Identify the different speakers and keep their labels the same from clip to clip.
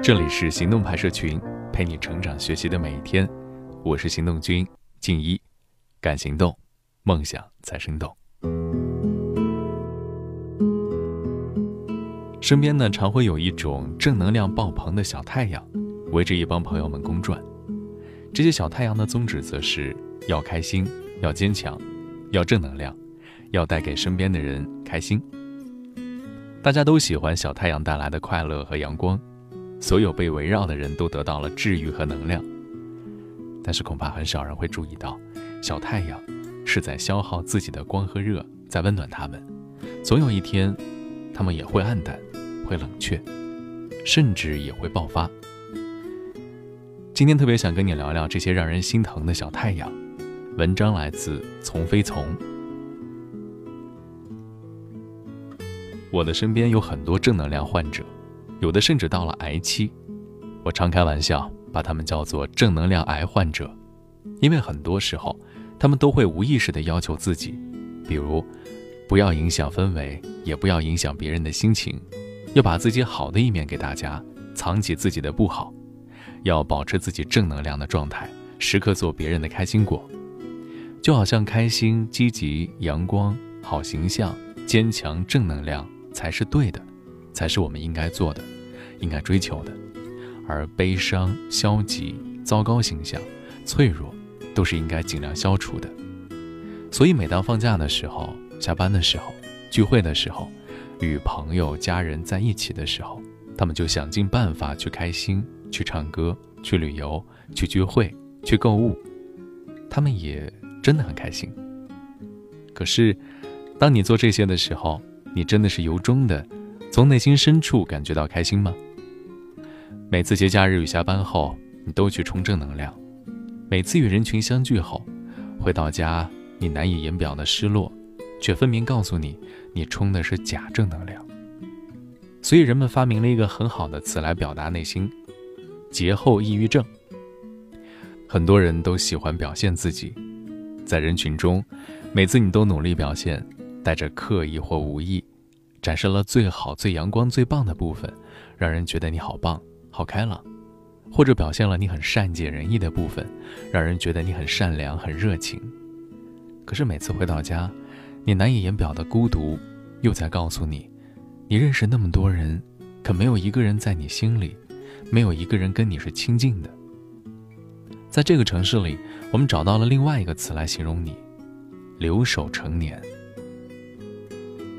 Speaker 1: 这里是行动派社群，陪你成长学习的每一天。我是行动君静一，敢行动，梦想才生动。身边呢，常会有一种正能量爆棚的小太阳，围着一帮朋友们公转。这些小太阳的宗旨，则是要开心，要坚强，要正能量，要带给身边的人开心。大家都喜欢小太阳带来的快乐和阳光。所有被围绕的人都得到了治愈和能量，但是恐怕很少人会注意到，小太阳是在消耗自己的光和热，在温暖他们。总有一天，他们也会暗淡，会冷却，甚至也会爆发。今天特别想跟你聊聊这些让人心疼的小太阳。文章来自从飞从。我的身边有很多正能量患者。有的甚至到了癌期，我常开玩笑把他们叫做正能量癌患者，因为很多时候，他们都会无意识地要求自己，比如，不要影响氛围，也不要影响别人的心情，要把自己好的一面给大家，藏起自己的不好，要保持自己正能量的状态，时刻做别人的开心果，就好像开心、积极、阳光、好形象、坚强、正能量才是对的。才是我们应该做的，应该追求的，而悲伤、消极、糟糕形象、脆弱，都是应该尽量消除的。所以，每当放假的时候、下班的时候、聚会的时候、与朋友、家人在一起的时候，他们就想尽办法去开心、去唱歌、去旅游、去聚会、去购物，他们也真的很开心。可是，当你做这些的时候，你真的是由衷的。从内心深处感觉到开心吗？每次节假日与下班后，你都去充正能量；每次与人群相聚后，回到家你难以言表的失落，却分明告诉你，你充的是假正能量。所以人们发明了一个很好的词来表达内心：节后抑郁症。很多人都喜欢表现自己，在人群中，每次你都努力表现，带着刻意或无意。展示了最好、最阳光、最棒的部分，让人觉得你好棒、好开朗；或者表现了你很善解人意的部分，让人觉得你很善良、很热情。可是每次回到家，你难以言表的孤独，又在告诉你：你认识那么多人，可没有一个人在你心里，没有一个人跟你是亲近的。在这个城市里，我们找到了另外一个词来形容你：留守成年。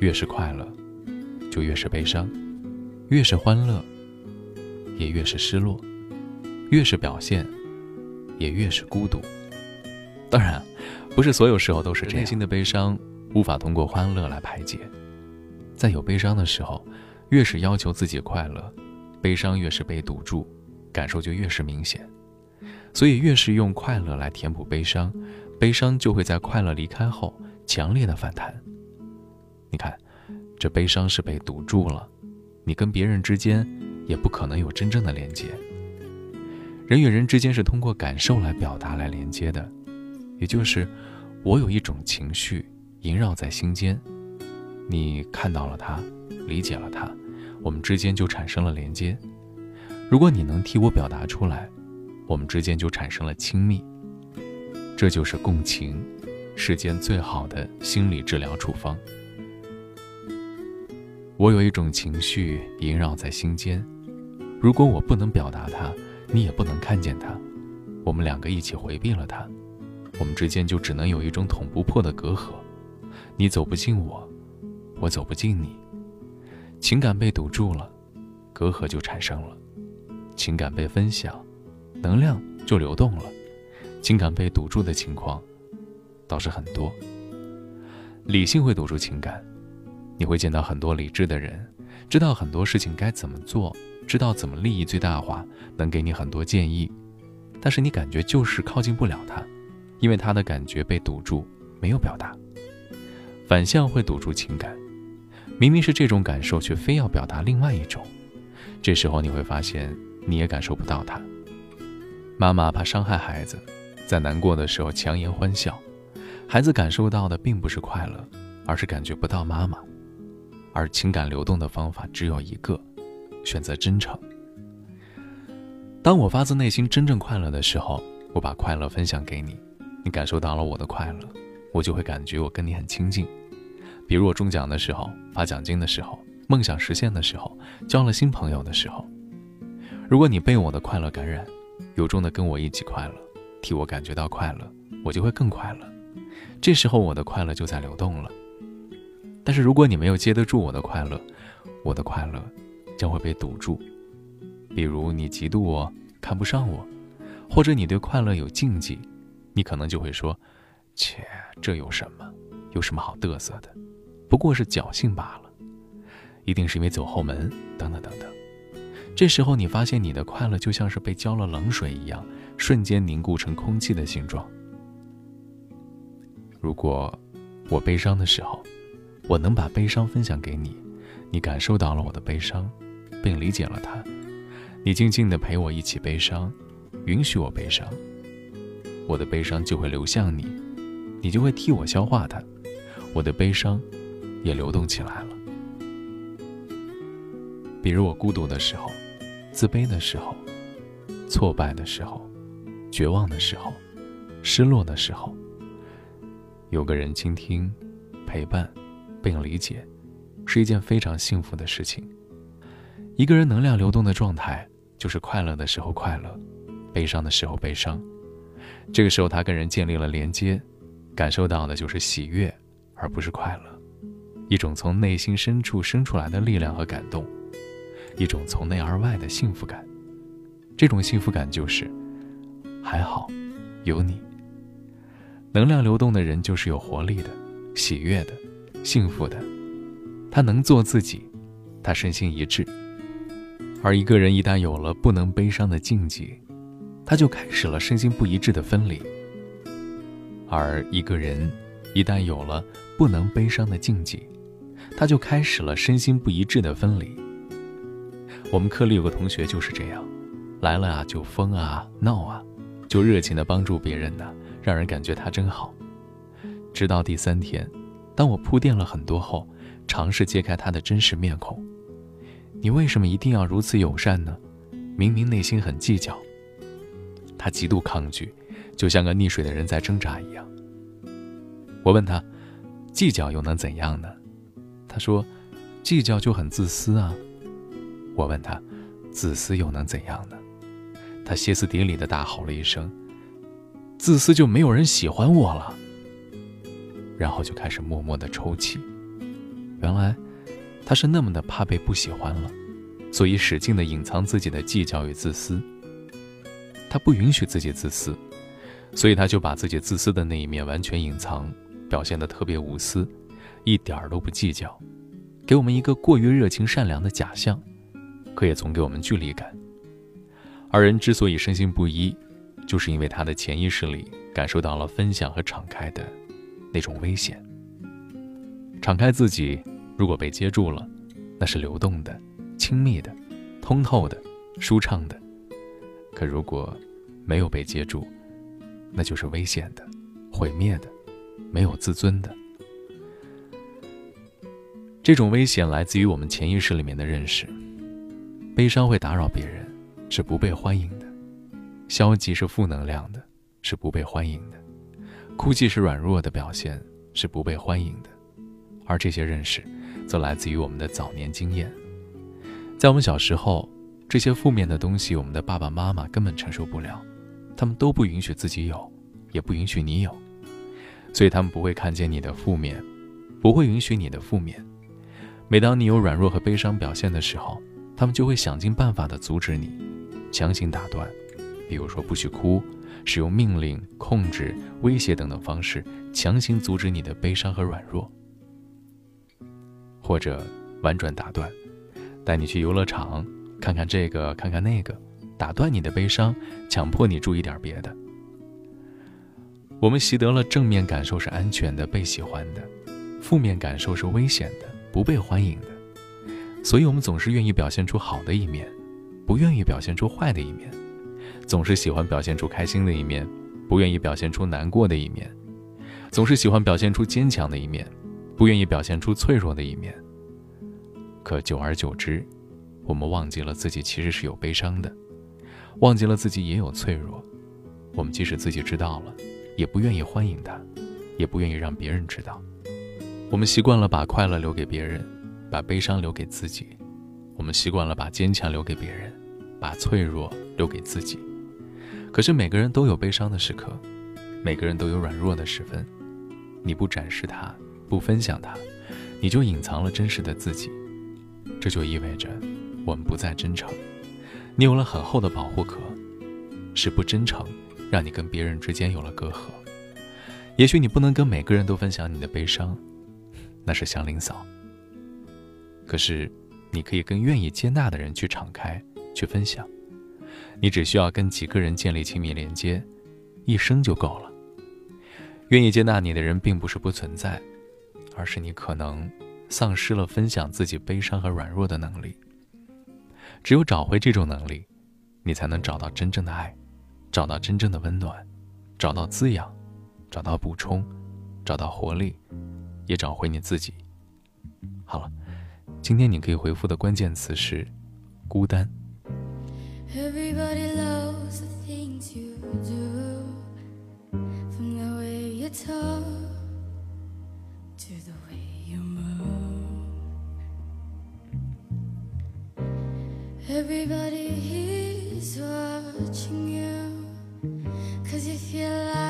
Speaker 1: 越是快乐。就越是悲伤，越是欢乐，也越是失落；越是表现，也越是孤独。当然，不是所有时候都是这样。内心的悲伤无法通过欢乐来排解，在有悲伤的时候，越是要求自己快乐，悲伤越是被堵住，感受就越是明显。所以，越是用快乐来填补悲伤，悲伤就会在快乐离开后强烈的反弹。你看。这悲伤是被堵住了，你跟别人之间也不可能有真正的连接。人与人之间是通过感受来表达、来连接的，也就是我有一种情绪萦绕在心间，你看到了它，理解了它，我们之间就产生了连接。如果你能替我表达出来，我们之间就产生了亲密。这就是共情，世间最好的心理治疗处方。我有一种情绪萦绕在心间，如果我不能表达它，你也不能看见它，我们两个一起回避了它，我们之间就只能有一种捅不破的隔阂，你走不进我，我走不进你，情感被堵住了，隔阂就产生了，情感被分享，能量就流动了，情感被堵住的情况倒是很多，理性会堵住情感。你会见到很多理智的人，知道很多事情该怎么做，知道怎么利益最大化，能给你很多建议，但是你感觉就是靠近不了他，因为他的感觉被堵住，没有表达。反向会堵住情感，明明是这种感受，却非要表达另外一种，这时候你会发现你也感受不到他。妈妈怕伤害孩子，在难过的时候强颜欢笑，孩子感受到的并不是快乐，而是感觉不到妈妈。而情感流动的方法只有一个，选择真诚。当我发自内心真正快乐的时候，我把快乐分享给你，你感受到了我的快乐，我就会感觉我跟你很亲近。比如我中奖的时候，发奖金的时候，梦想实现的时候，交了新朋友的时候。如果你被我的快乐感染，由衷的跟我一起快乐，替我感觉到快乐，我就会更快乐。这时候我的快乐就在流动了。但是如果你没有接得住我的快乐，我的快乐将会被堵住。比如你嫉妒我，看不上我，或者你对快乐有禁忌，你可能就会说：“切，这有什么？有什么好嘚瑟的？不过是侥幸罢了。一定是因为走后门，等等等等。”这时候，你发现你的快乐就像是被浇了冷水一样，瞬间凝固成空气的形状。如果我悲伤的时候，我能把悲伤分享给你，你感受到了我的悲伤，并理解了它，你静静的陪我一起悲伤，允许我悲伤，我的悲伤就会流向你，你就会替我消化它，我的悲伤也流动起来了。比如我孤独的时候，自卑的时候，挫败的时候，绝望的时候，失落的时候，有个人倾听、陪伴，并理解，是一件非常幸福的事情。一个人能量流动的状态，就是快乐的时候快乐，悲伤的时候悲伤。这个时候，他跟人建立了连接，感受到的就是喜悦，而不是快乐，一种从内心深处生出来的力量和感动。一种从内而外的幸福感，这种幸福感就是还好有你。能量流动的人就是有活力的、喜悦的、幸福的。他能做自己，他身心一致。而一个人一旦有了不能悲伤的禁忌，他就开始了身心不一致的分离。而一个人一旦有了不能悲伤的禁忌，他就开始了身心不一致的分离。我们课里有个同学就是这样，来了啊就疯啊闹啊，就热情的帮助别人呢，让人感觉他真好。直到第三天，当我铺垫了很多后，尝试揭开他的真实面孔。你为什么一定要如此友善呢？明明内心很计较。他极度抗拒，就像个溺水的人在挣扎一样。我问他，计较又能怎样呢？他说，计较就很自私啊。我问他：“自私又能怎样呢？”他歇斯底里的大吼了一声：“自私就没有人喜欢我了。”然后就开始默默的抽泣。原来他是那么的怕被不喜欢了，所以使劲的隐藏自己的计较与自私。他不允许自己自私，所以他就把自己自私的那一面完全隐藏，表现的特别无私，一点儿都不计较，给我们一个过于热情善良的假象。可也总给我们距离感。而人之所以深信不一，就是因为他的潜意识里感受到了分享和敞开的那种危险。敞开自己，如果被接住了，那是流动的、亲密的、通透的、舒畅的；可如果没有被接住，那就是危险的、毁灭的、没有自尊的。这种危险来自于我们潜意识里面的认识。悲伤会打扰别人，是不被欢迎的；消极是负能量的，是不被欢迎的；哭泣是软弱的表现，是不被欢迎的。而这些认识，则来自于我们的早年经验。在我们小时候，这些负面的东西，我们的爸爸妈妈根本承受不了，他们都不允许自己有，也不允许你有，所以他们不会看见你的负面，不会允许你的负面。每当你有软弱和悲伤表现的时候，他们就会想尽办法的阻止你，强行打断，比如说不许哭，使用命令、控制、威胁等等方式，强行阻止你的悲伤和软弱，或者婉转打断，带你去游乐场看看这个看看那个，打断你的悲伤，强迫你注意点别的。我们习得了正面感受是安全的、被喜欢的，负面感受是危险的、不被欢迎的。所以，我们总是愿意表现出好的一面，不愿意表现出坏的一面；总是喜欢表现出开心的一面，不愿意表现出难过的一面；总是喜欢表现出坚强的一面，不愿意表现出脆弱的一面。可久而久之，我们忘记了自己其实是有悲伤的，忘记了自己也有脆弱。我们即使自己知道了，也不愿意欢迎它，也不愿意让别人知道。我们习惯了把快乐留给别人，把悲伤留给自己。我们习惯了把坚强留给别人，把脆弱留给自己。可是每个人都有悲伤的时刻，每个人都有软弱的时分。你不展示它，不分享它，你就隐藏了真实的自己。这就意味着我们不再真诚。你有了很厚的保护壳，是不真诚让你跟别人之间有了隔阂。也许你不能跟每个人都分享你的悲伤，那是祥林嫂。可是，你可以跟愿意接纳的人去敞开，去分享。你只需要跟几个人建立亲密连接，一生就够了。愿意接纳你的人，并不是不存在，而是你可能丧失了分享自己悲伤和软弱的能力。只有找回这种能力，你才能找到真正的爱，找到真正的温暖，找到滋养，找到补充，找到活力，也找回你自己。好了，今天你可以回复的关键词是孤单。
Speaker 2: Everybody loves the things you do. From the way you talk To the way you move. Everybody is watching you Cause you feel like